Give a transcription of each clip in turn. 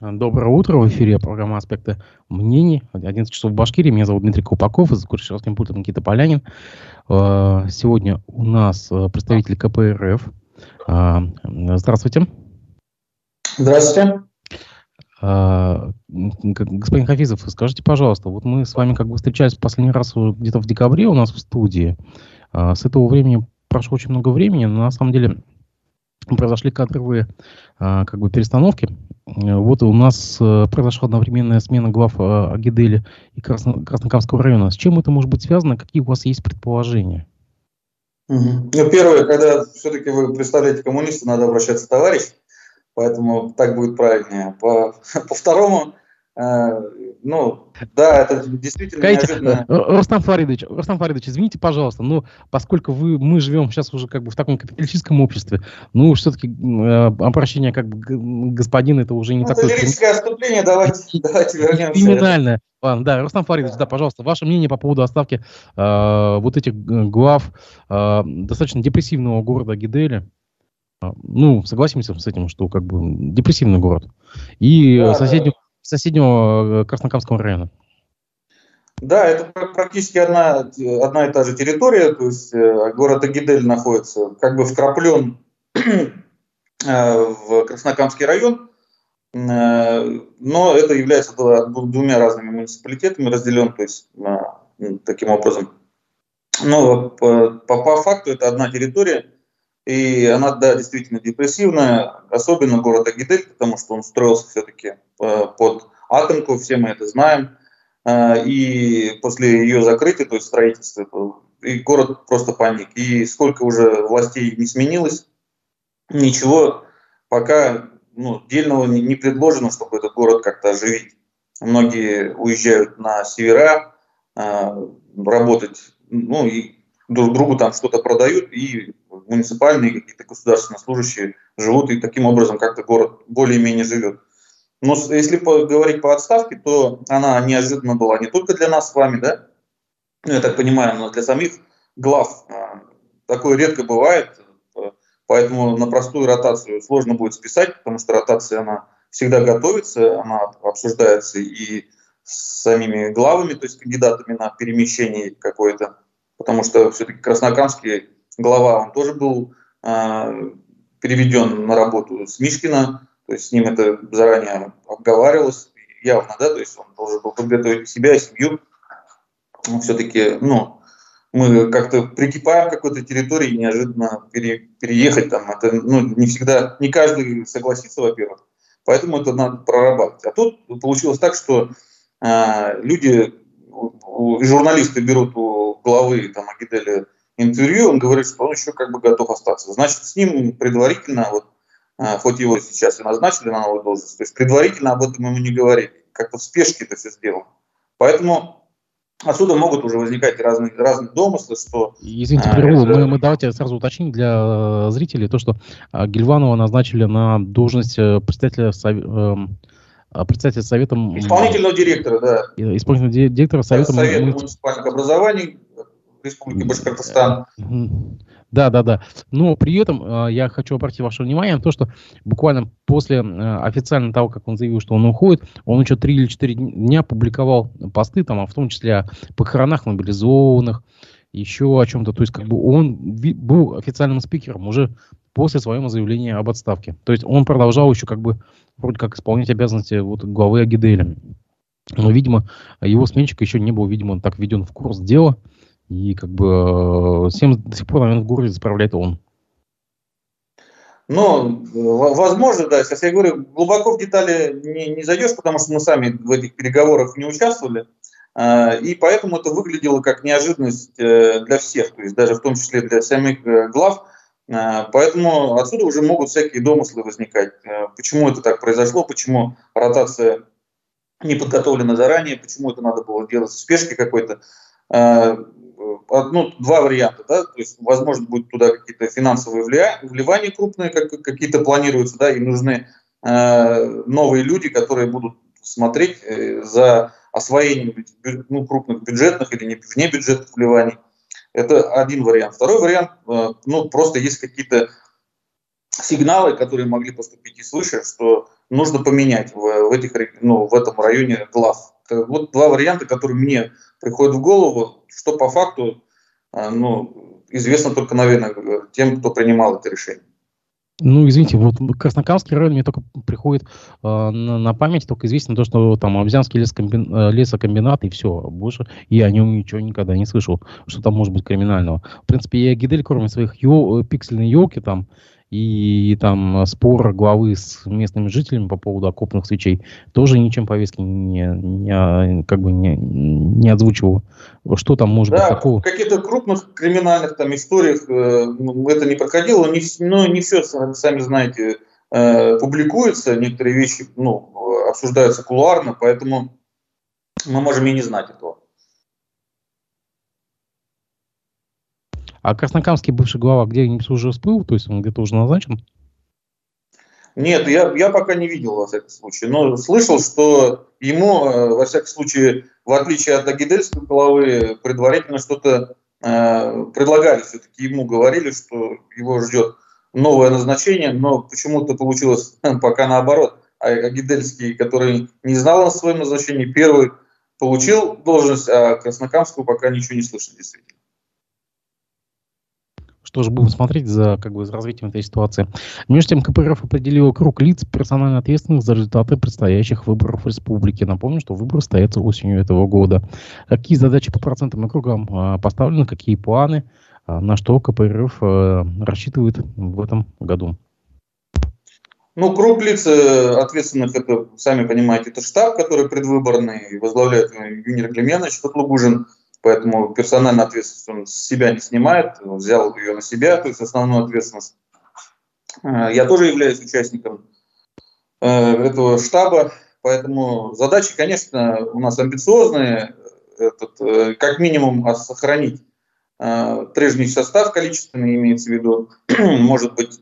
Доброе утро. В эфире программа «Аспекты мнений». 11 часов в Башкирии. Меня зовут Дмитрий Колпаков. За курсировским пультом Никита Полянин. Э, сегодня у нас э, представитель КПРФ. Э, здравствуйте. Здравствуйте. Господин Хафизов, скажите, пожалуйста, вот мы с вами как бы встречались в последний раз где-то в декабре у нас в студии. С этого времени прошло очень много времени, но на самом деле произошли кадровые как бы перестановки вот у нас э, произошла одновременная смена глав э, Агидели и Красно, Краснокамского района. С чем это может быть связано? Какие у вас есть предположения? Угу. Ну, первое, когда все-таки вы представляете коммунистов, надо обращаться товарищ, поэтому так будет правильнее. По, по второму, Э, ну, да, это действительно Скажите, неожиданно. Э, Рустам Фаридович, Рустам Фаридович, извините, пожалуйста, но поскольку вы, мы живем сейчас уже как бы в таком капиталистическом обществе, ну, все-таки э, обращение как бы господин, это уже не ну, такое... Это лирическое отступление, давайте, давайте вернемся. Криминальное. Ладно, да, Рустам Фаридович, да, пожалуйста, ваше мнение по поводу оставки э, вот этих глав э, достаточно депрессивного города Гидели. Ну, согласимся с этим, что как бы депрессивный город. И да, соседний... Соседнего э, Краснокамского района. Да, это практически одна, одна и та же территория, то есть э, город Агидель находится как бы вкраплен э, в Краснокамский район, но это является двумя разными муниципалитетами разделен, то есть таким образом. Но по, по факту это одна территория, и она, да, действительно депрессивная, особенно город Агидель, потому что он строился все-таки э, под атомку, все мы это знаем. Э, и после ее закрытия, то есть строительства, и город просто паник. И сколько уже властей не сменилось, ничего пока ну, дельного не предложено, чтобы этот город как-то оживить. Многие уезжают на севера э, работать, ну и друг другу там что-то продают, и муниципальные какие-то государственные служащие живут, и таким образом как-то город более-менее живет. Но если говорить по отставке, то она неожиданно была не только для нас с вами, да, ну, я так понимаю, но для самих глав. А, такое редко бывает, поэтому на простую ротацию сложно будет списать, потому что ротация, она всегда готовится, она обсуждается и с самими главами, то есть кандидатами на перемещение какое-то потому что все-таки Краснокамский глава, он тоже был э, переведен на работу с Мишкина, то есть с ним это заранее обговаривалось явно, да, то есть он должен был подготовить себя семью. Все-таки, ну, мы как-то прикипаем к какой-то территории, неожиданно пере, переехать там, это, ну, не всегда, не каждый согласится, во-первых, поэтому это надо прорабатывать. А тут получилось так, что э, люди, журналисты берут у главы там, Агиделя интервью, он говорит, что он еще как бы готов остаться. Значит, с ним предварительно, вот, а, хоть его сейчас и назначили на новую должность, то есть предварительно об этом ему не говорили. Как-то в спешке это все сделано. Поэтому отсюда могут уже возникать разные, разные домыслы, что... Извините, прерву, это... мы, мы давайте сразу уточним для э, зрителей то, что э, Гильванова назначили на должность э, председателя эм, а, совета... Исполнительного директора, да. Исполнительного директора совета... Совета муниципальных образований Республики Башкортостан. Да, да, да. Но при этом э, я хочу обратить ваше внимание на то, что буквально после э, официально того, как он заявил, что он уходит, он еще три или четыре дня публиковал посты, там, а в том числе о похоронах мобилизованных, еще о чем-то. То есть как бы он был официальным спикером уже после своего заявления об отставке. То есть он продолжал еще как бы вроде как исполнять обязанности вот главы Агиделя. Но, видимо, его сменщик еще не был, видимо, так введен в курс дела. И как бы э, всем до сих пор, наверное, в городе заправляет он. Ну, возможно, да. Сейчас я говорю, глубоко в детали не, не зайдешь, потому что мы сами в этих переговорах не участвовали. А, и поэтому это выглядело как неожиданность э, для всех, то есть даже в том числе для самих э, глав. А, поэтому отсюда уже могут всякие домыслы возникать. Почему это так произошло, почему ротация не подготовлена заранее, почему это надо было делать в спешке какой-то. Ну, два варианта, да, то есть, возможно, будет туда какие-то финансовые вливания крупные, как, какие-то планируются, да, и нужны э, новые люди, которые будут смотреть э, за освоением ну, крупных бюджетных или не внебюджетных вливаний. Это один вариант. Второй вариант, э, ну, просто есть какие-то сигналы, которые могли поступить и свыше, что нужно поменять в, в, этих, ну, в этом районе глав. Вот два варианта, которые мне приходят в голову, что по факту ну, известно только, наверное, тем, кто принимал это решение. Ну, извините, вот Краснокамский район мне только приходит э, на, на память, только известно то, что там Обзянский лесокомбин, э, лесокомбинат и все. Больше я о нем ничего никогда не слышал, что там может быть криминального. В принципе, я Гидель, кроме своих ё, пиксельной елки там, и там спор главы с местными жителями по поводу окопных свечей тоже ничем повестки не, не, как бы не, не озвучивал. Что там может да, быть такого? в каких-то крупных криминальных там историях э, это не проходило, не, но не все, сами знаете, э, публикуется, некоторые вещи ну, обсуждаются кулуарно, поэтому мы можем и не знать этого. А Краснокамский бывший глава где-нибудь уже всплыл? То есть он где-то уже назначен? Нет, я, я пока не видел, во всяком случае. Но слышал, что ему, э, во всяком случае, в отличие от Агидельской главы, предварительно что-то э, предлагали. Все-таки ему говорили, что его ждет новое назначение, но почему-то получилось пока наоборот. А Агидельский, который не знал о своем назначении, первый получил должность, а Краснокамскую пока ничего не слышно действительно. Что же будем смотреть за, как бы, за развитием этой ситуации. Между тем, КПРФ определила круг лиц, персонально ответственных за результаты предстоящих выборов в республике. Напомню, что выборы состоятся осенью этого года. Какие задачи по процентам и кругам а, поставлены, какие планы, а, на что КПРФ а, рассчитывает в этом году? Ну, круг лиц э, ответственных, это, сами понимаете, это штаб, который предвыборный, возглавляет Юнир Клеменович Котлугужин. Поэтому персональную ответственность он с себя не снимает, взял ее на себя, то есть основную ответственность. Э, я тоже являюсь участником э, этого штаба, поэтому задачи, конечно, у нас амбициозные. Этот, э, как минимум сохранить прежний состав количественный, имеется в виду. Может быть,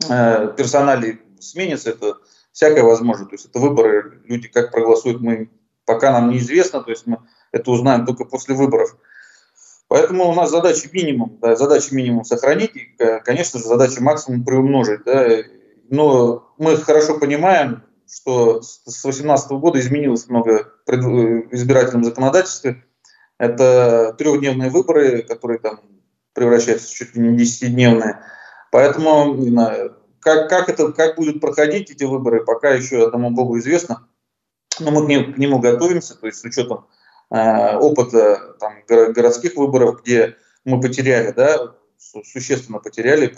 персонали сменится, это всякое возможно. То есть это выборы, люди как проголосуют, мы пока нам неизвестно. То есть мы это узнаем только после выборов. Поэтому у нас задача минимум, да, задача минимум сохранить, и, конечно же, задача максимум приумножить. Да. Но мы хорошо понимаем, что с 2018 года изменилось много в избирательном законодательстве. Это трехдневные выборы, которые там превращаются чуть ли не десятидневные. Поэтому как, как, это, как будут проходить эти выборы, пока еще одному Богу известно. Но мы к нему, к нему готовимся, то есть с учетом Э, опыта там, городских выборов, где мы потеряли, да, существенно потеряли,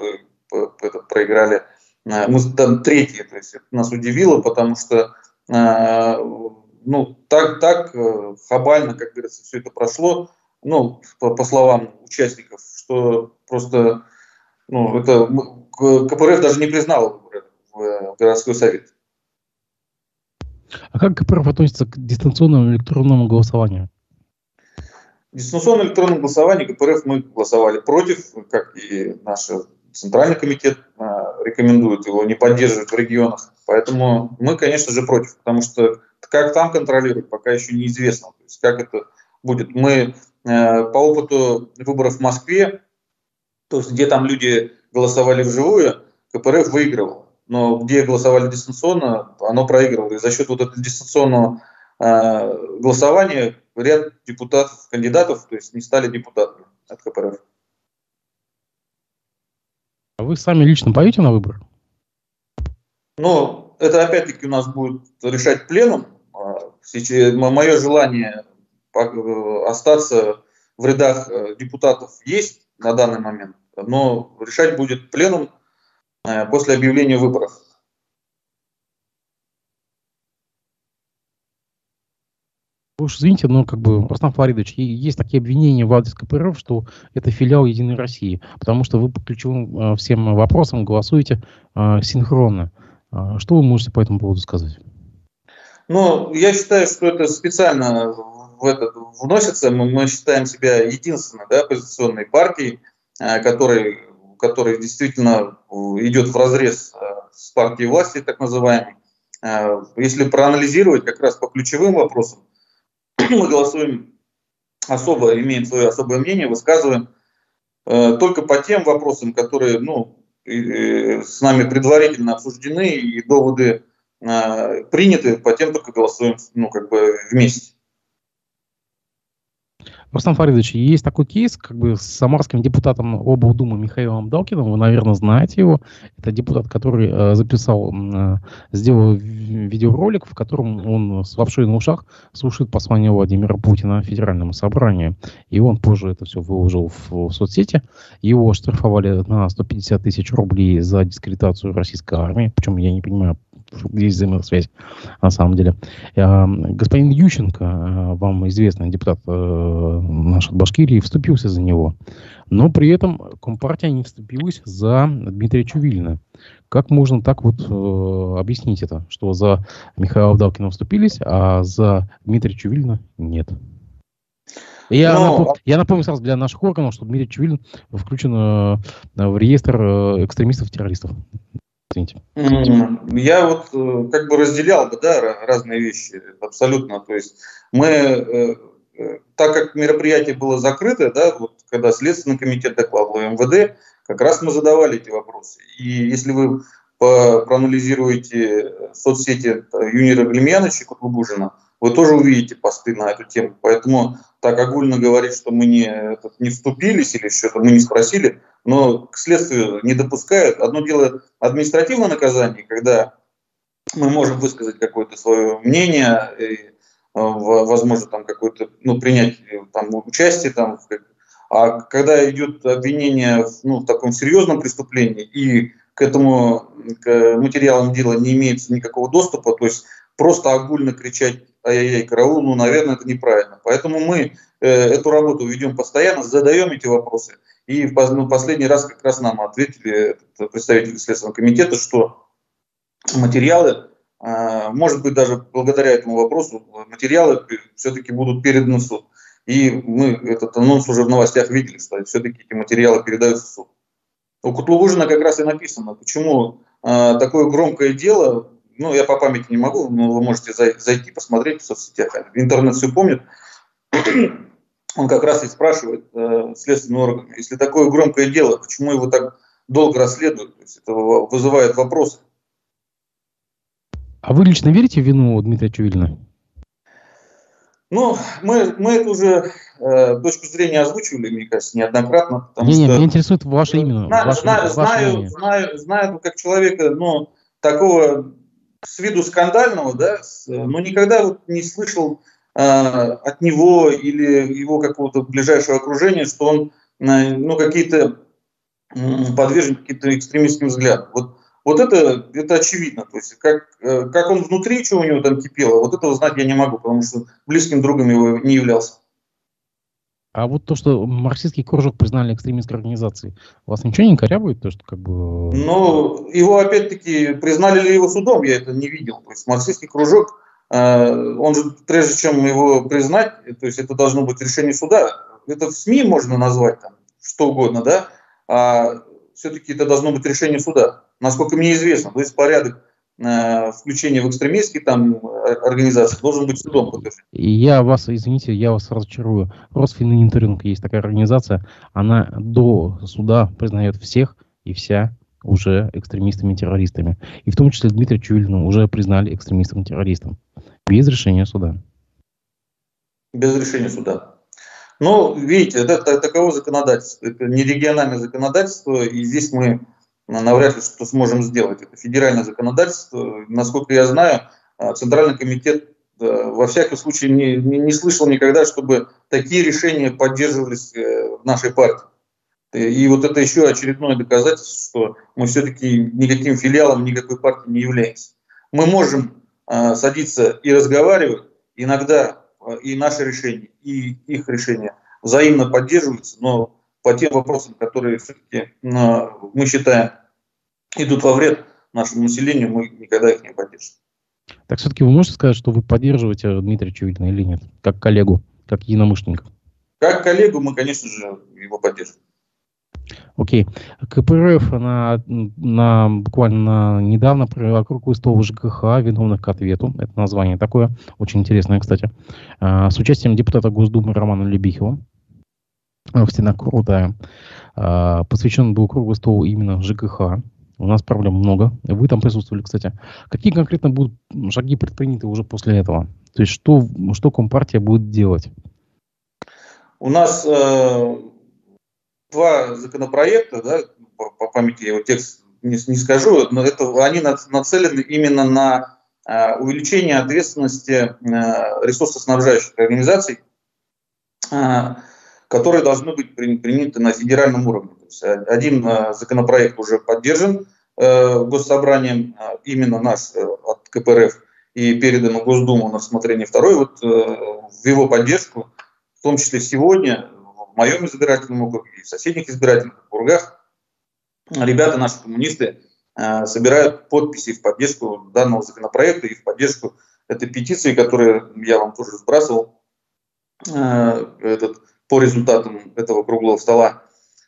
проиграли. Э, мы там третьи, то есть это нас удивило, потому что э, ну, так, так хабально, как говорится, все это прошло, ну, по, по словам участников, что просто ну, это КПРФ даже не признал выборы в городской совет. А как КПРФ относится к дистанционному электронному голосованию? Дистанционное электронное голосование КПРФ мы голосовали против, как и наш Центральный комитет э, рекомендует его не поддерживать в регионах. Поэтому мы, конечно же, против, потому что как там контролировать, пока еще неизвестно. То есть как это будет. Мы э, по опыту выборов в Москве, то есть где там люди голосовали вживую, КПРФ выигрывал но где голосовали дистанционно, оно проигрывало. И за счет вот этого дистанционного э, голосования ряд депутатов, кандидатов, то есть не стали депутатами от КПРФ. А вы сами лично поедете на выборы? Ну, это опять-таки у нас будет решать пленум. А, мое желание остаться в рядах э, депутатов есть на данный момент, но решать будет пленум после объявления выборов. Вы уж извините, но как бы, Рустам Флоридович, есть такие обвинения в адрес КПРФ, что это филиал Единой России, потому что вы по ключевым э, всем вопросам голосуете э, синхронно. Э, что вы можете по этому поводу сказать? Ну, я считаю, что это специально в это вносится. Мы, мы считаем себя единственной да, оппозиционной партией, э, которой который действительно э, идет в разрез э, с партией власти, так называемой. Э, если проанализировать как раз по ключевым вопросам, мы голосуем особо, имеем свое особое мнение, высказываем только по тем вопросам, которые ну, с нами предварительно обсуждены, и доводы приняты, по тем только голосуем ну, как бы вместе. Рустам Фаридович, есть такой кейс как бы с самарским депутатом облдумы Михаилом Далкиным, вы, наверное, знаете его. Это депутат, который э, записал, э, сделал видеоролик, в котором он с лапшой на ушах слушает послание Владимира Путина Федеральному собранию. И он позже это все выложил в, в соцсети. Его штрафовали на 150 тысяч рублей за дискредитацию российской армии. Причем я не понимаю, есть взаимосвязь на самом деле. Э, господин Ющенко, э, вам известный депутат э, наш от Башкирии, вступился за него. Но при этом Компартия не вступилась за Дмитрия Чувилина. Как можно так вот э, объяснить это, что за Михаила Давкина вступились, а за Дмитрия Чувилина нет? Я, Но... напом... я напомню сразу для наших органов, что Дмитрий Чувилин включен э, в реестр э, экстремистов-террористов. Извините. Я вот э, как бы разделял бы, да, разные вещи абсолютно. То есть мы, э, так как мероприятие было закрыто, да, вот когда Следственный комитет докладывал МВД, как раз мы задавали эти вопросы. И если вы проанализируете соцсети Юнира Глемьяновича Кутлубужина, вы тоже увидите посты на эту тему. Поэтому так огульно говорить, что мы не, этот, не вступились или что-то мы не спросили, но к следствию не допускают. Одно дело административное наказание, когда мы можем высказать какое-то свое мнение, возможно, там какое-то, ну, принять там, участие, там, а когда идет обвинение ну, в таком серьезном преступлении, и к этому к материалам дела не имеется никакого доступа, то есть просто огульно кричать ай-яй-яй, караул, ну, наверное, это неправильно. Поэтому мы э, эту работу ведем постоянно, задаем эти вопросы. И в ну, последний раз как раз нам ответили представители Следственного комитета, что материалы, э, может быть, даже благодаря этому вопросу, материалы все-таки будут переданы в суд. И мы этот анонс уже в новостях видели, что все-таки эти материалы передаются в суд. У Кутлугужина как раз и написано, почему э, такое громкое дело ну, я по памяти не могу, но вы можете зайти посмотреть в соцсетях. Интернет все помнит. Он как раз и спрашивает э, следственные органы, если такое громкое дело, почему его так долго расследуют? То есть это вызывает вопросы. А вы лично верите в вину Дмитрия Чувилина? Ну, мы, мы это уже э, точку зрения озвучивали, мне кажется, неоднократно. Не, не, что... меня интересует ваше именно. Знаю, ваше, знаю, ваше знаю, знаю, знаю, как человека, ну, такого с виду скандального, да, но никогда вот не слышал э, от него или его какого-то ближайшего окружения, что он э, ну, какие-то э, подвержен каким-то экстремистским взглядам. Вот, вот это, это очевидно. То есть как, э, как он внутри, что у него там кипело, вот этого знать я не могу, потому что близким другом его не являлся. А вот то, что марксистский кружок признали экстремистской организацией, вас ничего не корябует? То, что как бы... Ну, его опять-таки, признали ли его судом, я это не видел. То есть марксистский кружок, э, он же, прежде чем его признать, то есть это должно быть решение суда. Это в СМИ можно назвать там что угодно, да, а все-таки это должно быть решение суда. Насколько мне известно, то есть порядок Э, включение в экстремистские там э, организации должен быть судом подтвержден. Я вас, извините, я вас разочарую. Росфинмониторинг есть такая организация, она до суда признает всех и вся уже экстремистами-террористами. И в том числе Дмитрия Чувилина уже признали экстремистом-террористом. Без решения суда. Без решения суда. Ну, видите, это, это таково законодательство. Это не региональное законодательство, и здесь мы навряд ли что сможем сделать. Это федеральное законодательство. Насколько я знаю, а, Центральный комитет во всяком случае не, не, не слышал никогда, чтобы такие решения поддерживались э, в нашей партии. И вот это еще очередное доказательство, что мы все-таки никаким филиалом никакой партии не являемся. Мы можем э, садиться и разговаривать, иногда э, и наши решения, и их решения взаимно поддерживаются, но по тем вопросам, которые все-таки ну, мы считаем идут во вред нашему населению, мы никогда их не поддержим. Так все-таки вы можете сказать, что вы поддерживаете Дмитрия Чувилина или нет, как коллегу, как единомышленника? Как коллегу мы, конечно же, его поддерживаем. Окей. КПРФ на, на, буквально недавно провела круглый стол ЖКХ виновных к ответу. Это название такое, очень интересное, кстати. А, с участием депутата Госдумы Романа Лебихова в стенах Крутая. А, посвящен был круглый стол именно ЖКХ. У нас проблем много. Вы там присутствовали, кстати. Какие конкретно будут шаги предприняты уже после этого? То есть что, что Компартия будет делать? У нас э, два законопроекта, да, по, по памяти его текст не, не скажу, но это, они нацелены именно на э, увеличение ответственности э, ресурсоснабжающих организаций, э, которые должны быть приняты на федеральном уровне. То есть один э, законопроект уже поддержан э, госсобранием, э, именно наш э, от КПРФ, и передан в Госдуму на рассмотрение второй. Вот э, в его поддержку в том числе сегодня моем избирательном округе и в соседних избирательных округах ребята, наши коммунисты, э, собирают подписи в поддержку данного законопроекта и в поддержку этой петиции, которую я вам тоже сбрасывал э, этот, по результатам этого круглого стола.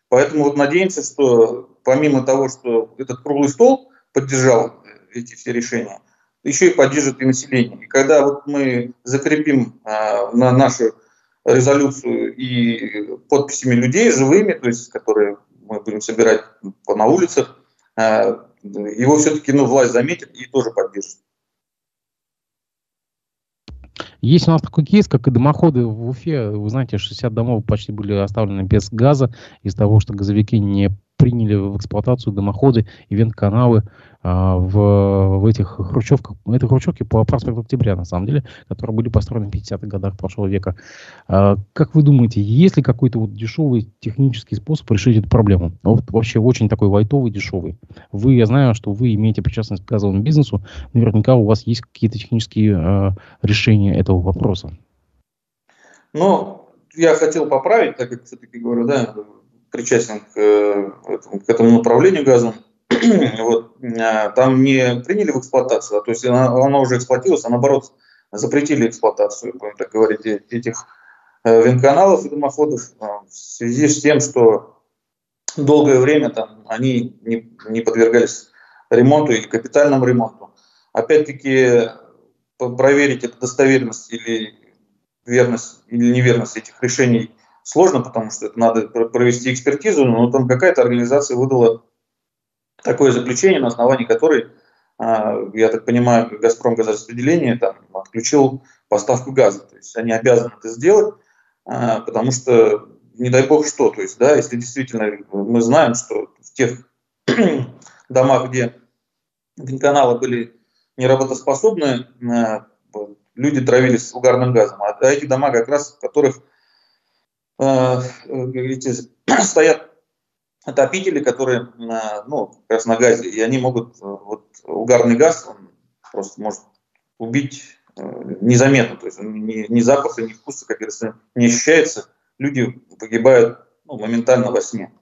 Поэтому вот надеемся, что помимо того, что этот круглый стол поддержал эти все решения, еще и поддержит и население. И когда вот мы закрепим э, на нашу резолюцию и подписями людей живыми, то есть которые мы будем собирать на улицах, э, его все-таки ну, власть заметит и тоже поддержит. Есть у нас такой кейс, как и дымоходы в Уфе. Вы знаете, 60 домов почти были оставлены без газа из-за того, что газовики не приняли в эксплуатацию дымоходы и вентканалы в, в этих хрущевках. Это хрущевки по проспекту Октября, на самом деле, которые были построены в 50-х годах прошлого века. А, как вы думаете, есть ли какой-то вот дешевый технический способ решить эту проблему? Вот вообще очень такой лайтовый, дешевый. Вы, я знаю, что вы имеете причастность к газовому бизнесу. Наверняка у вас есть какие-то технические а, решения этого вопроса. Ну, я хотел поправить, так как все-таки говорю, да, причастен к, э, к этому направлению газом, вот, э, там не приняли в эксплуатацию, то есть она, она уже эксплуатировалась, а наоборот запретили эксплуатацию, будем так говорить, этих э, вентканалов и дымоходов в связи с тем, что долгое время там они не, не подвергались ремонту или капитальному ремонту. Опять-таки проверить эту достоверность или верность или неверность этих решений сложно, потому что это надо провести экспертизу, но там какая-то организация выдала такое заключение, на основании которой, а, я так понимаю, Газпром газораспределение там отключил поставку газа. То есть они обязаны это сделать, а, потому что не дай бог что, то есть, да, если действительно мы знаем, что в тех домах, где каналы были неработоспособны, а, люди травились угарным газом, а эти дома как раз, в которых Э, говорите, стоят отопители, которые ну, как раз на газе, и они могут, э, вот угарный газ, он просто может убить э, незаметно, то есть ни, ни запаха, ни вкуса, как говорится, не ощущается, люди погибают ну, моментально во сне.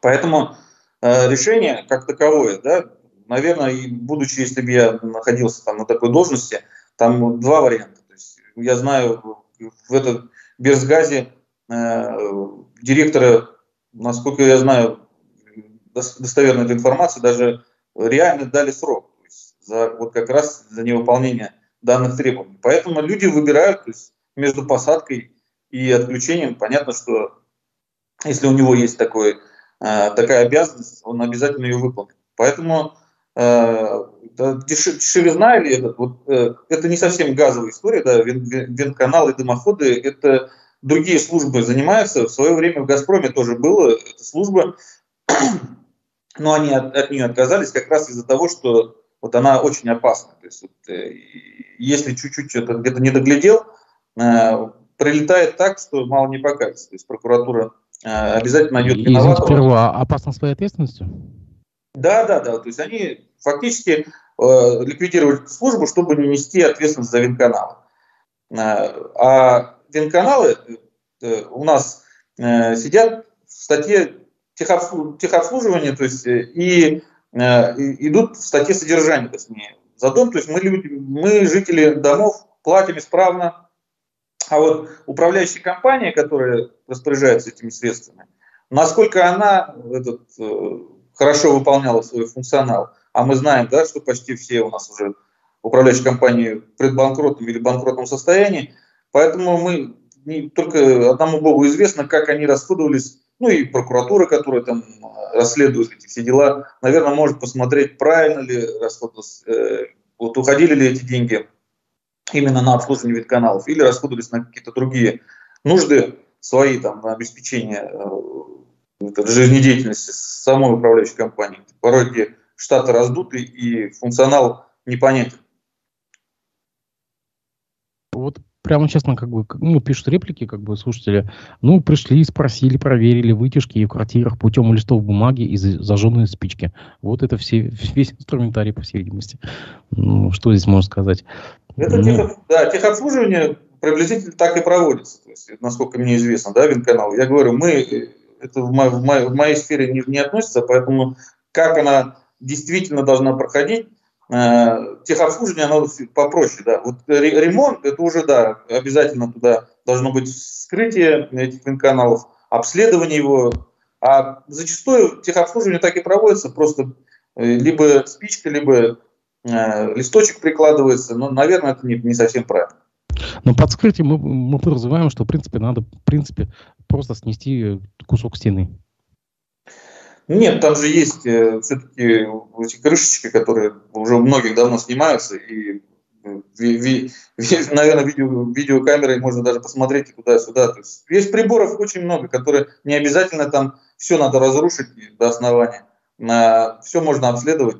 Поэтому э, решение как таковое, да, наверное, и будучи, если бы я находился там на такой должности, там два варианта. То есть я знаю, в этом Берсгазе Э, директора, насколько я знаю, достоверная эта информация, даже реально дали срок то есть за, вот как раз за невыполнение данных требований. Поэтому люди выбирают то есть между посадкой и отключением. Понятно, что если у него есть такой, э, такая обязанность, он обязательно ее выполнит. Поэтому э, дешевизна или этот, вот, э, это не совсем газовая история, да, вентканалы, дымоходы, это другие службы занимаются. В свое время в «Газпроме» тоже была эта служба, но они от, от нее отказались как раз из-за того, что вот она очень опасна. То есть, вот, э, если чуть-чуть что-то где-то не доглядел, э, прилетает так, что мало не покажется. То есть прокуратура э, обязательно найдет виноватого. Сперва опасно своей ответственностью? Да, да, да. То есть они фактически э, ликвидировали службу, чтобы не нести ответственность за винканалы. Э, а венканалы э, у нас э, сидят в статье техобслуживания, то есть э, и идут в статье содержания, то есть за дом, то есть мы, люди, мы жители домов платим исправно, а вот управляющая компания, которая распоряжается этими средствами, насколько она этот, хорошо выполняла свой функционал, а мы знаем, да, что почти все у нас уже управляющие компании в предбанкротном или банкротном состоянии, Поэтому мы не, только одному Богу известно, как они расходовались ну и прокуратура, которая там расследует эти все дела, наверное, может посмотреть, правильно ли расходовались, э, вот уходили ли эти деньги именно на обслуживание ветканалов или расходовались на какие-то другие нужды свои, там, на обеспечение э, жизнедеятельности самой управляющей компании. Порой где штаты раздуты и функционал непонятен. Вот прямо честно, как бы, ну, пишут реплики, как бы, слушатели, ну, пришли, спросили, проверили вытяжки в квартирах путем листов бумаги и зажженные спички. Вот это все, весь инструментарий, по всей видимости. Ну, что здесь можно сказать? Это ну, техо, да, техобслуживание приблизительно так и проводится, то есть, насколько мне известно, да, Винканал. Я говорю, мы, это в, мо, в, мо, в моей сфере не, не относится, поэтому как она действительно должна проходить, Э, техобслуживание, оно попроще, да. Вот ремонт, это уже, да, обязательно туда должно быть вскрытие этих каналов, обследование его. А зачастую техобслуживание так и проводится, просто э, либо спичка, либо э, листочек прикладывается, но, наверное, это не, не совсем правильно. Но под вскрытием мы, мы подразумеваем, что, в принципе, надо, в принципе, просто снести кусок стены. Нет, там же есть э, все-таки эти крышечки, которые уже у многих давно снимаются, и, э, ви, ви, ви, наверное, видео, видеокамерой можно даже посмотреть туда-сюда. То есть, есть приборов очень много, которые не обязательно там все надо разрушить до основания. На, все можно обследовать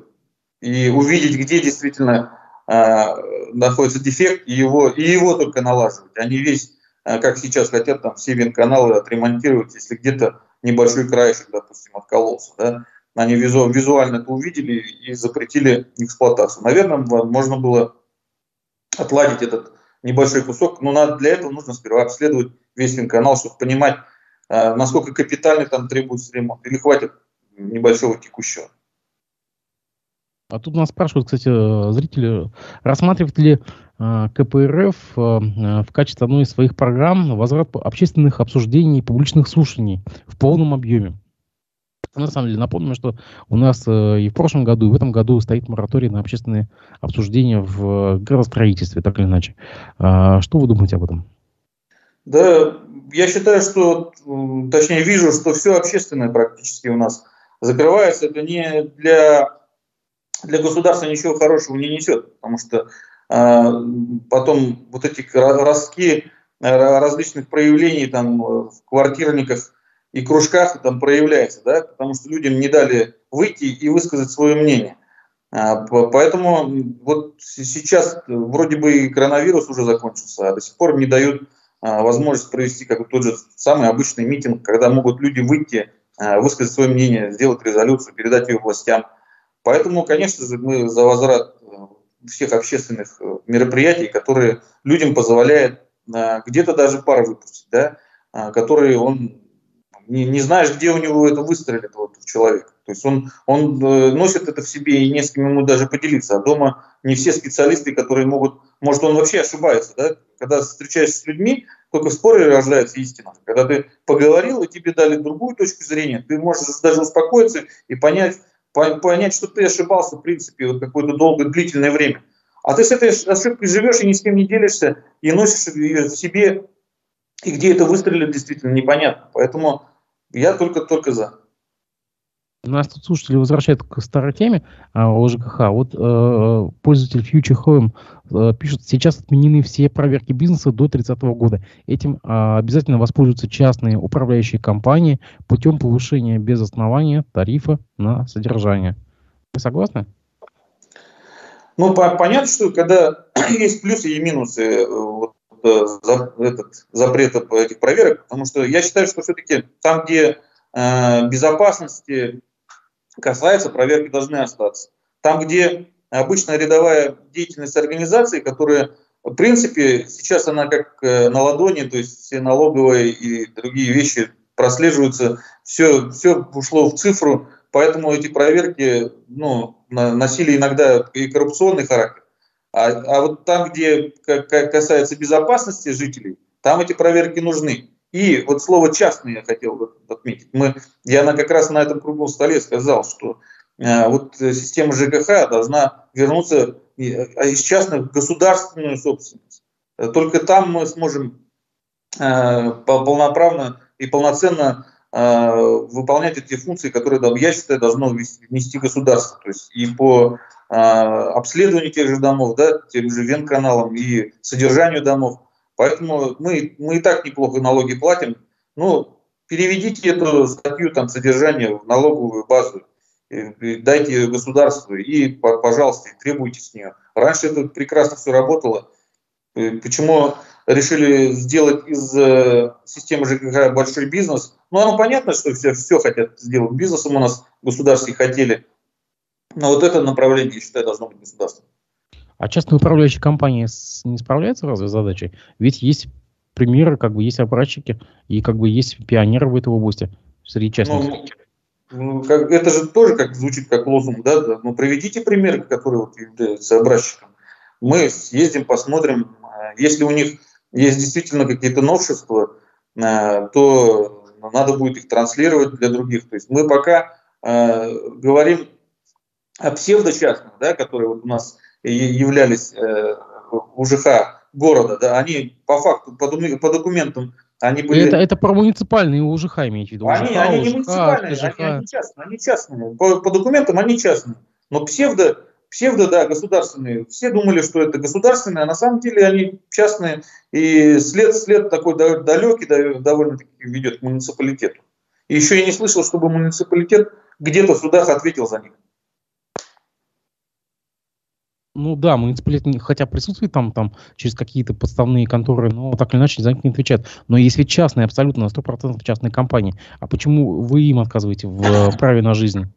и увидеть, где действительно э, находится дефект, и его, и его только налаживать, а не весь, э, как сейчас хотят, там все вин-каналы отремонтировать, если где-то небольшой краешек, допустим, откололся, да, они визу, визуально это увидели и запретили эксплуатацию. Наверное, можно было отладить этот небольшой кусок, но надо, для этого нужно сперва обследовать весь винканал, чтобы понимать, э, насколько капитальный там требуется ремонт, или хватит небольшого текущего. А тут нас спрашивают, кстати, зрители, рассматривает ли э, КПРФ э, в качестве одной из своих программ возврат общественных обсуждений и публичных слушаний в полном объеме? На самом деле, напомню, что у нас э, и в прошлом году, и в этом году стоит мораторий на общественные обсуждения в градостроительстве, так или иначе. А, что вы думаете об этом? Да, я считаю, что, точнее, вижу, что все общественное практически у нас закрывается. Это не для для государства ничего хорошего не несет, потому что э, потом вот эти ростки э, различных проявлений там в квартирниках и кружках там проявляется, да, потому что людям не дали выйти и высказать свое мнение. А, поэтому вот сейчас вроде бы и коронавирус уже закончился, а до сих пор не дают а, возможность провести как тот же самый обычный митинг, когда могут люди выйти, а, высказать свое мнение, сделать резолюцию, передать ее властям. Поэтому, конечно же, мы за возврат э, всех общественных э, мероприятий, которые людям позволяют э, где-то даже пар выпустить, да, которые он не, не знаешь, где у него это выстрелит вот, в человека. То есть он, он носит это в себе и не с кем ему даже поделиться. А дома не все специалисты, которые могут... Может, он вообще ошибается. Да? Когда встречаешься с людьми, только в споре рождается истина. Когда ты поговорил, и тебе дали другую точку зрения, ты можешь даже успокоиться и понять, понять, что ты ошибался, в принципе, вот какое-то долгое, длительное время. А ты с этой ошибкой живешь и ни с кем не делишься, и носишь ее в себе, и где это выстрелит, действительно непонятно. Поэтому я только-только за. Нас тут слушатели возвращают к старой теме а, о ЖКХ. Вот э, пользователь Future Home э, пишет, сейчас отменены все проверки бизнеса до 30 года. Этим э, обязательно воспользуются частные управляющие компании путем повышения без основания тарифа на содержание. Вы согласны? Ну, по понятно, что когда есть плюсы и минусы э, вот, э, за, этот, запрета этих проверок, потому что я считаю, что все-таки там, где э, безопасности касается, проверки должны остаться. Там, где обычная рядовая деятельность организации, которая, в принципе, сейчас она как э, на ладони, то есть все налоговые и другие вещи прослеживаются, все, все ушло в цифру, поэтому эти проверки ну, носили иногда и коррупционный характер. А, а вот там, где касается безопасности жителей, там эти проверки нужны. И вот слово «частный» я хотел отметить. Мы, я на, как раз на этом круглом столе сказал, что э, вот система ЖКХ должна вернуться э, из частных в государственную собственность. Только там мы сможем э, полноправно и полноценно выполнять эти функции, которые, я считаю, должно внести государство. То есть и по обследованию тех же домов, да, тем же венканалам и содержанию домов. Поэтому мы, мы и так неплохо налоги платим. Ну, переведите эту статью там, содержания в налоговую базу, дайте государству и, пожалуйста, требуйте с нее. Раньше это прекрасно все работало. Почему решили сделать из э, системы ЖКХ большой бизнес? Ну, оно понятно, что все, все хотят сделать бизнесом у нас государстве хотели. Но вот это направление, я считаю, должно быть государством. А частные управляющие компании не справляются разве с задачей? Ведь есть примеры, как бы есть образчики и как бы есть пионеры в этой области среди частных. Ну, ну, как, это же тоже как звучит как лозунг, да, да. Ну, приведите примеры, которые вот являются образчиком. Мы съездим, посмотрим, э, если у них есть действительно какие-то новшества, э, то надо будет их транслировать для других. То есть мы пока э, говорим о псевдочастных, да, которые вот у нас являлись э, УЖХ города, да, они по факту, по, по документам, они были... Это, это про муниципальные УЖХ имеете в виду? УЖХ, они, они УЖХ, не муниципальные, ЖХ. они, они частные, они частные. По, по документам они частные. Но псевдо, псевдо, да, государственные. Все думали, что это государственные, а на самом деле они частные. И след, след такой далекий довольно-таки ведет к муниципалитету. И еще я не слышал, чтобы муниципалитет где-то в судах ответил за них. Ну да, муниципалитет хотя присутствует там, там через какие-то подставные конторы, но так или иначе за них не отвечает. Но ведь частные, абсолютно на 100% частные компании. А почему вы им отказываете в э, праве на жизнь?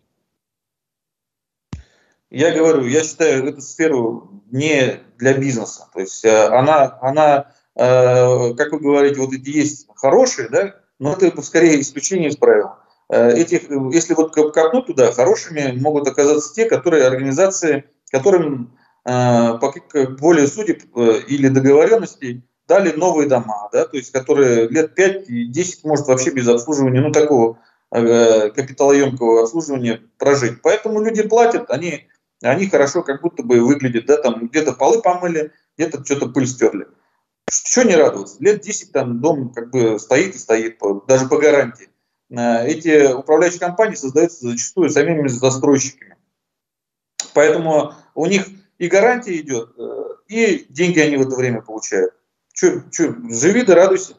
Я говорю, я считаю эту сферу не для бизнеса. То есть э, она, она э, как вы говорите, вот эти есть хорошие, да, но это скорее исключение из правил. Этих, если вот копнуть туда, хорошими могут оказаться те, которые организации, которым по более судеб э, или договоренностей дали новые дома, да, то есть которые лет 5-10 может вообще без обслуживания, ну такого э, капиталоемкого обслуживания прожить. Поэтому люди платят, они, они хорошо как будто бы выглядят, да, там где-то полы помыли, где-то что-то пыль стерли. Что не радоваться? Лет 10 там дом как бы стоит и стоит, даже по гарантии. Эти управляющие компании создаются зачастую самими застройщиками. Поэтому у них и гарантия идет, э, и деньги они в это время получают. Че, че, живи да радуйся.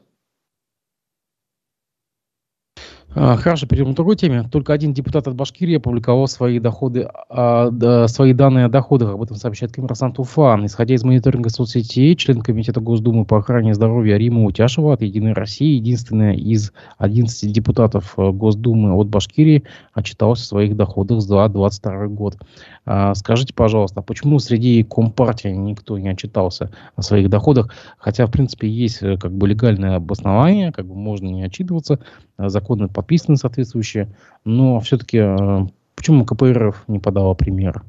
А, хорошо, перейдем к другой теме. Только один депутат от Башкирии опубликовал свои доходы, а, да, свои данные о доходах. Об этом сообщает коммерсант Уфа. Исходя из мониторинга соцсетей, член Комитета Госдумы по охране здоровья Рима Утяшева от «Единой России», единственная из 11 депутатов э, Госдумы от Башкирии, отчиталась о своих доходах за 2022 год. А, скажите, пожалуйста, почему среди Компартии никто не отчитался о своих доходах? Хотя, в принципе, есть э, как бы легальное обоснование, как бы можно не отчитываться, законы под подписаны соответствующие, но все-таки э, почему КПРФ не подала пример?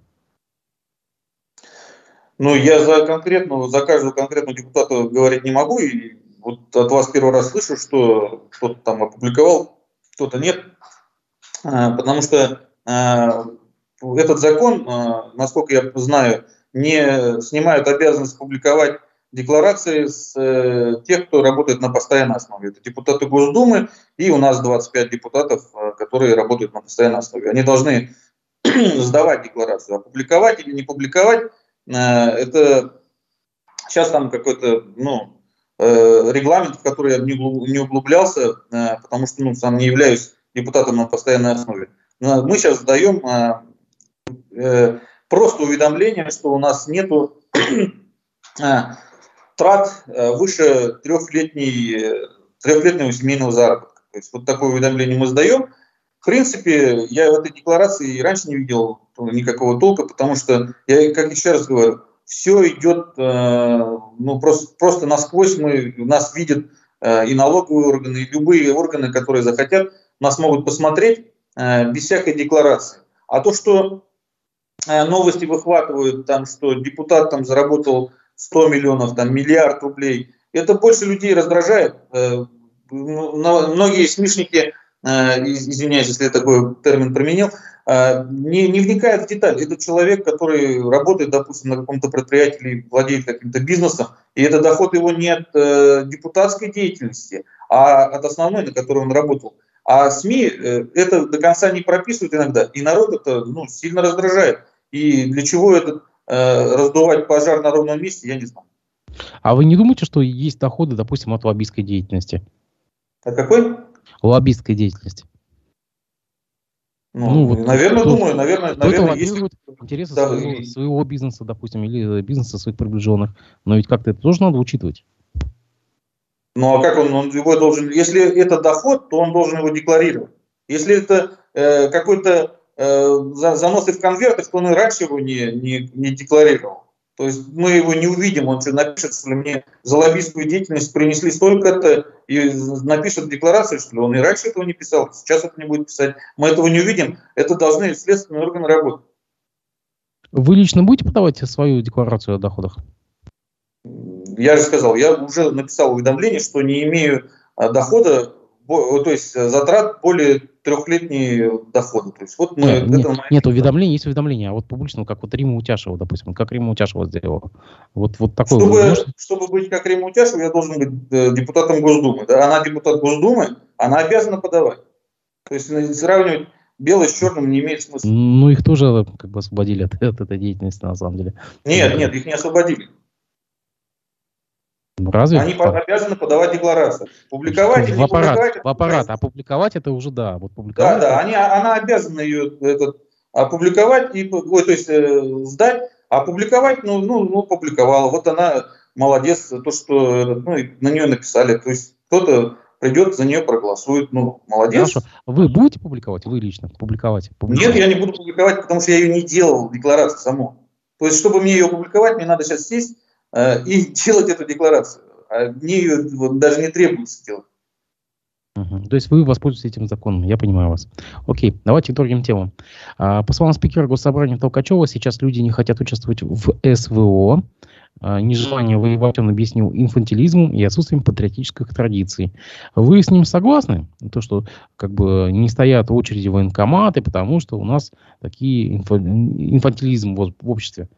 Ну, я за конкретного, за каждого конкретного депутата говорить не могу, и вот от вас первый раз слышу, что кто-то там опубликовал, кто-то нет, а, потому что а, этот закон, а, насколько я знаю, не снимает обязанность публиковать декларации с э, тех, кто работает на постоянной основе. Это депутаты Госдумы, и у нас 25 депутатов, э, которые работают на постоянной основе. Они должны сдавать декларацию. Опубликовать или не публиковать, э, это сейчас там какой-то ну, э, регламент, в который я не, углублялся, э, потому что ну, сам не являюсь депутатом на постоянной основе. Но мы сейчас сдаем э, э, просто уведомление, что у нас нету э, трат э, выше трехлетней, трехлетнего семейного заработка. То есть вот такое уведомление мы сдаем. В принципе, я в этой декларации и раньше не видел никакого толка, потому что, я как еще раз говорю, все идет э, ну, просто, просто насквозь, мы, нас видят э, и налоговые органы, и любые органы, которые захотят, нас могут посмотреть без всякой декларации. А то, что новости выхватывают, там, что депутат там заработал 100 миллионов, там, миллиард рублей. Это больше людей раздражает. Э, многие смешники, э, извиняюсь, если я такой термин применил, э, не, не вникают в детали. Это человек, который работает, допустим, на каком-то предприятии или владеет каким-то бизнесом, и это доход его не от депутатской деятельности, а от основной, на которой он работал. А СМИ это до конца не прописывают иногда, и народ это ну, сильно раздражает. И для чего этот раздувать пожар на ровном месте, я не знаю. А вы не думаете, что есть доходы, допустим, от лоббистской деятельности? От какой? Лоббистской деятельности. Ну, ну вот наверное, кто, думаю, наверное, кто наверное, есть интересы да, своего, и... своего бизнеса, допустим, или бизнеса своих приближенных. Но ведь как-то это тоже надо учитывать. Ну а как он, он его должен, если это доход, то он должен его декларировать. Если это э, какой-то э, заносы в конвертах, то он и раньше его не, не, не декларировал. То есть мы его не увидим, он что напишет, что ли, мне за лоббистскую деятельность принесли столько-то, и напишет декларацию, что ли, он и раньше этого не писал, сейчас это не будет писать. Мы этого не увидим, это должны следственные органы работать. Вы лично будете подавать свою декларацию о доходах? Я же сказал, я уже написал уведомление, что не имею а, дохода то есть э, затрат более трехлетние доходы. То есть вот мы нет, нет, нет уведомления, есть уведомления, а вот публично, как вот Рима Утяшева, допустим, как Рима Утяшева сделала. Вот, вот такое. Чтобы, может... чтобы быть как Рима Утяшева, я должен быть э, депутатом Госдумы. Да? Она депутат Госдумы, она обязана подавать. То есть сравнивать белое с черным не имеет смысла. Ну, их тоже как бы освободили от, от этой деятельности, на самом деле. Нет, нет, их не освободили. Разве? Они так? обязаны подавать декларацию. Публиковать в аппарат, публиковать, в аппарат, а публиковать это уже да. Вот публиковать да, да, они, она обязана ее этот, опубликовать и, ой, то есть э, сдать, а публиковать, ну, ну, ну, публиковала. Вот она молодец, то, что ну, на нее написали. То есть кто-то придет, за нее проголосует. Ну, молодец. Хорошо. Вы будете публиковать? Вы лично публиковать? публиковать? Нет, я не буду публиковать, потому что я ее не делал, декларацию саму. То есть, чтобы мне ее опубликовать, мне надо сейчас сесть, и делать эту декларацию. А мне ее вот, даже не требуется делать. Угу. То есть вы воспользуетесь этим законом, я понимаю вас. Окей, давайте к другим темам. А, по словам спикера Госсобрания Толкачева, сейчас люди не хотят участвовать в СВО. А, нежелание воевать он объяснил инфантилизмом и отсутствием патриотических традиций. Вы с ним согласны? То, что как бы не стоят в очереди военкоматы, потому что у нас такие инфа, инфантилизм в обществе.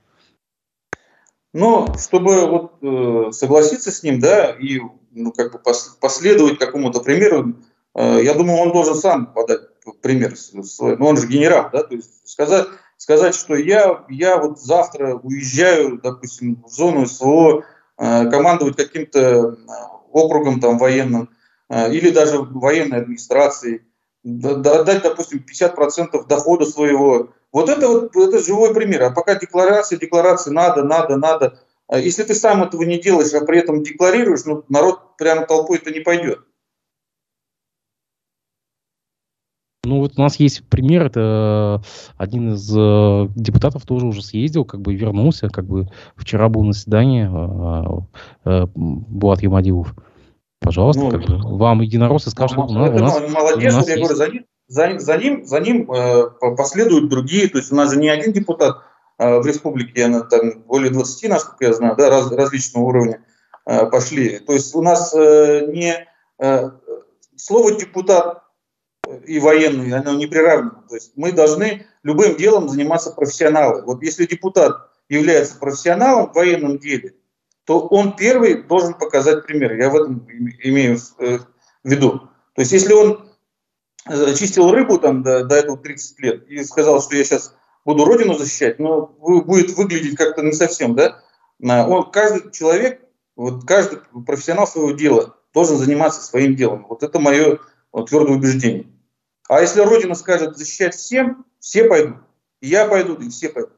Но чтобы вот, э, согласиться с ним, да, и ну, как бы пос, последовать какому-то примеру, э, я думаю, он должен сам подать пример свой. Ну, он же генерал, да, то есть сказать, сказать что я, я вот завтра уезжаю, допустим, в зону СВО, э, командовать каким-то э, округом там военным, э, или даже военной администрацией, отдать, допустим, 50% дохода своего вот это вот это живой пример. А пока декларация, декларация надо, надо, надо. А если ты сам этого не делаешь, а при этом декларируешь, ну, народ прямо толпой-то не пойдет. Ну вот у нас есть пример, это один из э, депутатов тоже уже съездил, как бы вернулся, как бы вчера был на заседании э, э, Булат Юмадилов. Пожалуйста, ну, как бы, вам единороссы скажут, что у нас, у нас, молодец, у нас я есть... говорю, за ним, за, за ним, за ним э, последуют другие. То есть у нас же не один депутат э, в республике, она там более 20, насколько я знаю, да, раз, различного уровня э, пошли. То есть у нас э, не э, слово депутат и военный, оно не приравнено. То есть мы должны любым делом заниматься профессионалы. Вот если депутат является профессионалом в военном деле, то он первый должен показать пример. Я в этом имею э, в виду. То есть если он чистил рыбу там до, до этого 30 лет и сказал, что я сейчас буду родину защищать, но будет выглядеть как-то не совсем, да? Он, каждый человек, вот каждый профессионал своего дела должен заниматься своим делом. Вот это мое вот, твердое убеждение. А если Родина скажет защищать всем, все пойдут. И я пойду, и все пойдут.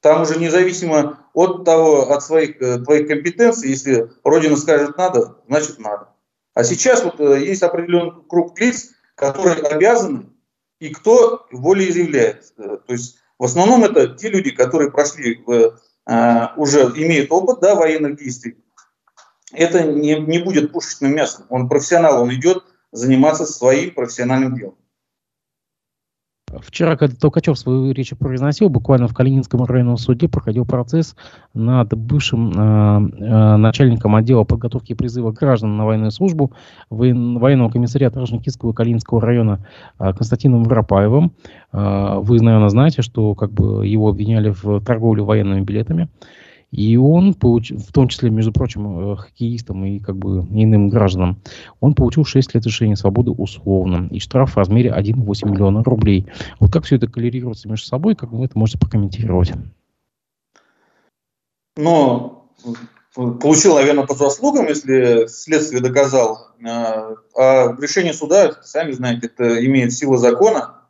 Там уже независимо от того, от своих э, твоих компетенций, если Родина скажет надо, значит надо. А сейчас вот э, есть определенный круг лиц, которые обязаны и кто волеизъявляет. Э, то есть в основном это те люди, которые прошли, а, уже имеют опыт да, военных действий. Это не, не будет пушечным мясом. Он профессионал, он идет заниматься своим профессиональным делом. Вчера, когда Толкачев свою речь произносил, буквально в Калининском районном суде проходил процесс над бывшим э, начальником отдела подготовки и призыва граждан на военную службу воен, военного комиссариата Рожникинского Калининского района э, Константином Воропаевым. Э, вы, наверное, знаете, что как бы его обвиняли в торговле военными билетами. И он, получ... в том числе, между прочим, э, хоккеистам и как бы иным гражданам, он получил 6 лет лишения свободы условно и штраф в размере 1,8 миллиона рублей. Вот как все это коллерируется между собой, как вы это можете прокомментировать? Ну, получил, наверное, по заслугам, если следствие доказало. А, а решение суда, сами знаете, это имеет силу закона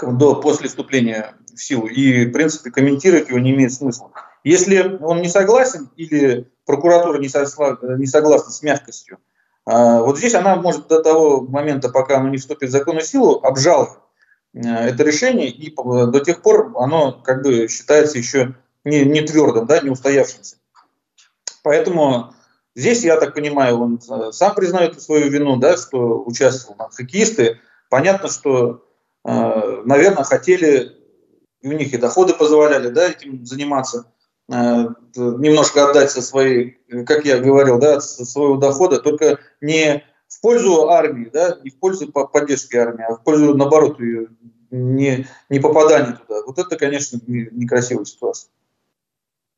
до, после вступления в силу. И, в принципе, комментировать его не имеет смысла. Если он не согласен или прокуратура не, сосла, не согласна с мягкостью, а, вот здесь она может до того момента, пока оно не вступит в законную силу, обжаловать а, это решение, и до тех пор оно как бы считается еще не, не твердым, да, не устоявшимся. Поэтому здесь, я так понимаю, он э, сам признает свою вину, да, что участвовал. на хоккеисты, понятно, что, э, наверное, хотели, у них и доходы позволяли, да, этим заниматься, э, немножко отдать со своей, как я говорил, да, со своего дохода, только не в пользу армии, да, не в пользу поддержки армии, а в пользу, наоборот, ее не, не попадания туда. Вот это, конечно, некрасивая ситуация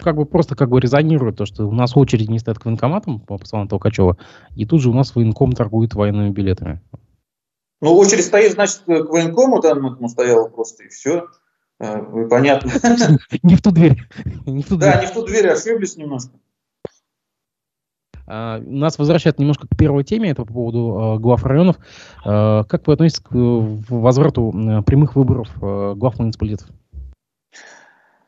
как бы просто как бы резонирует то, что у нас очередь не стоит к военкоматам, по словам Толкачева, и тут же у нас военком торгует военными билетами. Ну, очередь стоит, значит, к военкому там этому стояла просто, и все. Э, понятно. Не в ту дверь. Да, не в ту дверь, ошиблись немножко. Uh, нас возвращает немножко к первой теме, это по поводу uh, глав районов. Uh, как вы относитесь к возврату прямых выборов глав муниципалитетов?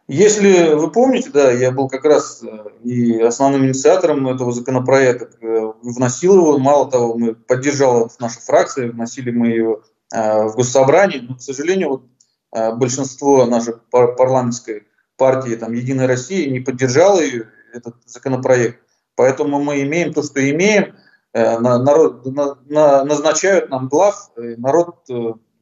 Если вы помните, да, я был как раз э, и основным инициатором этого законопроекта, э, вносил его, мало того, мы поддержала наша фракция, вносили мы его э, в госсобрание, но, к сожалению, вот, большинство нашей парламентской партии, там, Единой России, не поддержало ее, этот законопроект. Поэтому мы имеем то, что имеем. Народ, на, на, назначают нам глав, народ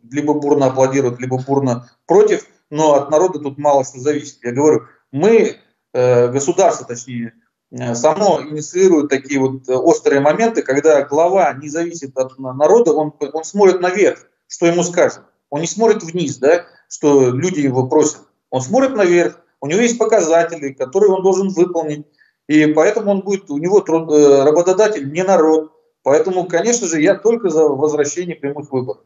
либо бурно аплодирует, либо бурно против – но от народа тут мало что зависит. Я говорю, мы, э, государство точнее, э, само инициирует такие вот э, острые моменты, когда глава не зависит от народа, он, он смотрит наверх, что ему скажут. Он не смотрит вниз, да, что люди его просят. Он смотрит наверх, у него есть показатели, которые он должен выполнить. И поэтому он будет, у него труд, работодатель не народ. Поэтому, конечно же, я только за возвращение прямых выборов.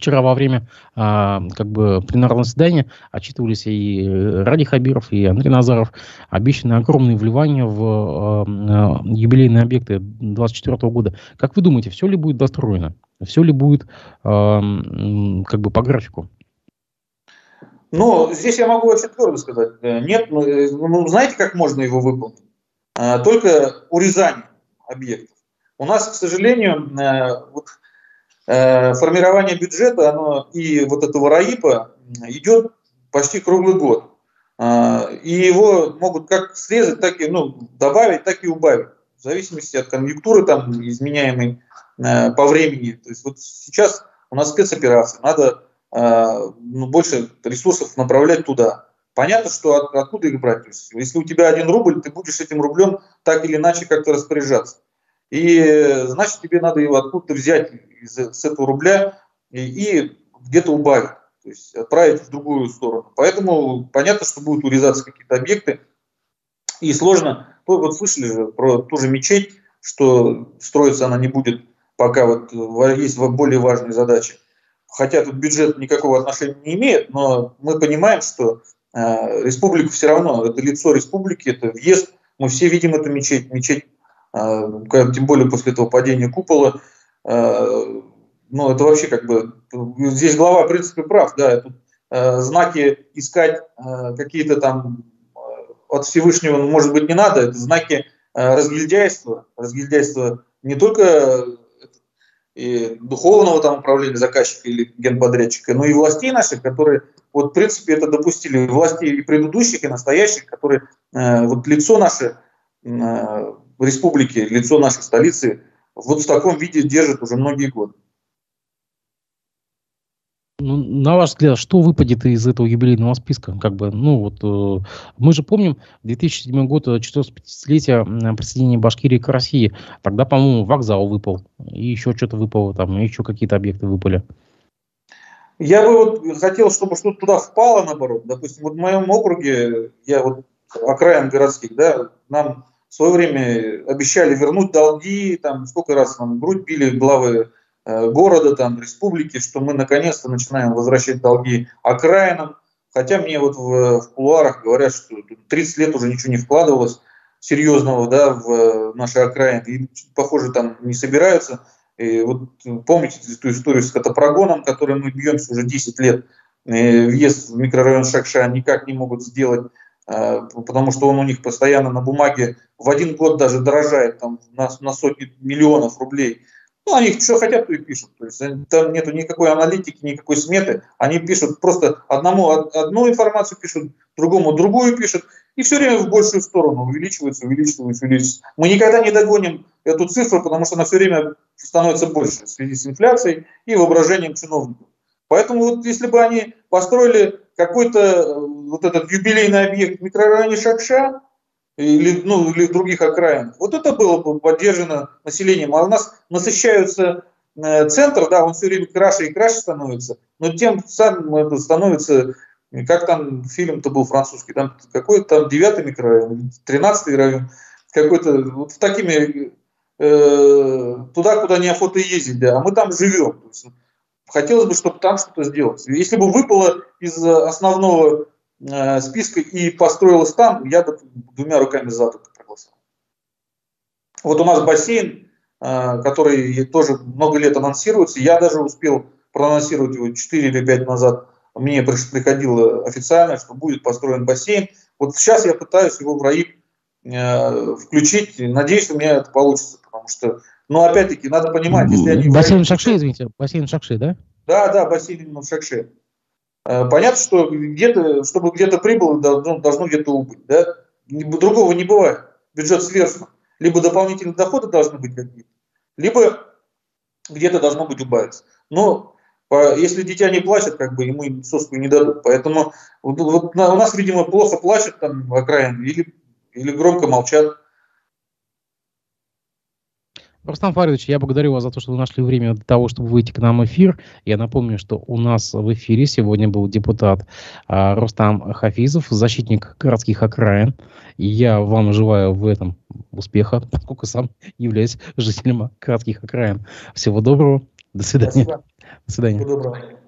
Вчера во время а, как бы пленарного заседания отчитывались и Ради Хабиров, и Андрей Назаров. Обещаны огромные вливания в а, юбилейные объекты 2024 года. Как вы думаете, все ли будет достроено? Все ли будет а, как бы по графику? Ну, здесь я могу вообще твердо сказать. Э, нет, э, ну, знаете, как можно его выполнить? А, только урезание объектов. У нас, к сожалению, э, Э, формирование бюджета оно, и вот этого РАИПа идет почти круглый год. Э, и его могут как срезать, так и ну, добавить, так и убавить. В зависимости от конъюнктуры, там, изменяемой э, по времени. То есть вот сейчас у нас спецоперация, надо ну, больше ресурсов направлять туда. Понятно, что от, откуда их брать. То есть, если у тебя один рубль, ты будешь этим рублем так или иначе как-то распоряжаться. И значит, тебе надо его откуда-то взять из, с этого рубля и, и где-то убавить, то есть отправить в другую сторону. Поэтому понятно, что будут урезаться какие-то объекты. И сложно, вот слышали же про ту же мечеть, что строиться она не будет, пока вот есть более важные задачи. Хотя тут бюджет никакого отношения не имеет, но мы понимаем, что э, республика все равно, это лицо республики, это въезд, мы все видим эту мечеть, мечеть тем более после этого падения купола. А, ну, это вообще как бы... Здесь глава, в принципе, прав, да, тут а, знаки искать какие-то там от Всевышнего, ну, может быть, не надо, это знаки разгильдяйства, разгильдяйства не только и духовного там управления заказчика или генподрядчика, но и властей наших, которые вот в принципе это допустили, власти и предыдущих, и настоящих, которые э, вот лицо наше э, республики, лицо нашей столицы, вот в таком виде держит уже многие годы. Ну, на ваш взгляд, что выпадет из этого юбилейного списка? Как бы, ну вот, э, мы же помним 2007 год, 450-летие э, присоединения Башкирии к России. Тогда, по-моему, вокзал выпал, и еще что-то выпало, там, и еще какие-то объекты выпали. Я бы вот хотел, чтобы что-то туда впало, наоборот. Допустим, вот в моем округе, я вот окраин городских, да, нам в свое время обещали вернуть долги, там сколько раз нам грудь били главы э, города, там, республики, что мы наконец-то начинаем возвращать долги окраинам. Хотя мне вот в, в кулуарах говорят, что 30 лет уже ничего не вкладывалось серьезного да, в наши окраины. И, похоже, там не собираются. И вот помните эту историю с катапрогоном, которой мы бьемся уже 10 лет. И въезд в микрорайон Шакша никак не могут сделать, потому что он у них постоянно на бумаге в один год даже дорожает там, на, на сотни миллионов рублей. Ну, они что хотят, то и пишут. То есть там нету никакой аналитики, никакой сметы. Они пишут просто одному одну информацию пишут, другому другую пишут, и все время в большую сторону увеличивается, увеличивается, увеличивается. Мы никогда не догоним эту цифру, потому что она все время становится больше в связи с инфляцией и воображением чиновников. Поэтому вот если бы они построили какой-то вот этот юбилейный объект в микрорайоне Шакша, или, ну, или в других окраинах. Вот это было бы поддержано населением. А у нас насыщаются э, центр, да, он все время краше и краше становится, но тем самым это становится, как там фильм-то был французский, там какой-то там девятый микрорайон, тринадцатый район, какой-то вот такими э, туда, куда неохота ездить, да, а мы там живем. Хотелось бы, чтобы там что-то сделать. Если бы выпало из основного Э, списка и построилась там, я бы двумя руками за это проголосовал. Вот у нас бассейн, э, который тоже много лет анонсируется, я даже успел проанонсировать его 4 или 5 назад, мне приходило официально, что будет построен бассейн. Вот сейчас я пытаюсь его в РАИП э, включить, надеюсь, у меня это получится, что, ну, опять-таки, надо понимать, если они... Бассейн Шакши, извините, бассейн Шакши, да? Да, да, бассейн именно в Шакше. Э, понятно, что где-то, чтобы где-то прибыло, должно, должно где-то убыть. Да? Другого не бывает. Бюджет сверху. Либо дополнительные доходы должны быть какие-то, либо где-то должно быть убавиться. Но если дитя не плачет, как бы ему соску не дадут. Поэтому вот, вот, у нас, видимо, плохо плачут там окраин или, или громко молчат. Рустам Фаридович, я благодарю вас за то, что вы нашли время для того, чтобы выйти к нам в эфир. Я напомню, что у нас в эфире сегодня был депутат а, Рустам Хафизов, защитник городских окраин. И я вам желаю в этом успеха, поскольку сам являюсь жителем городских окраин. Всего доброго. До свидания. Спасибо. До свидания. Всего доброго.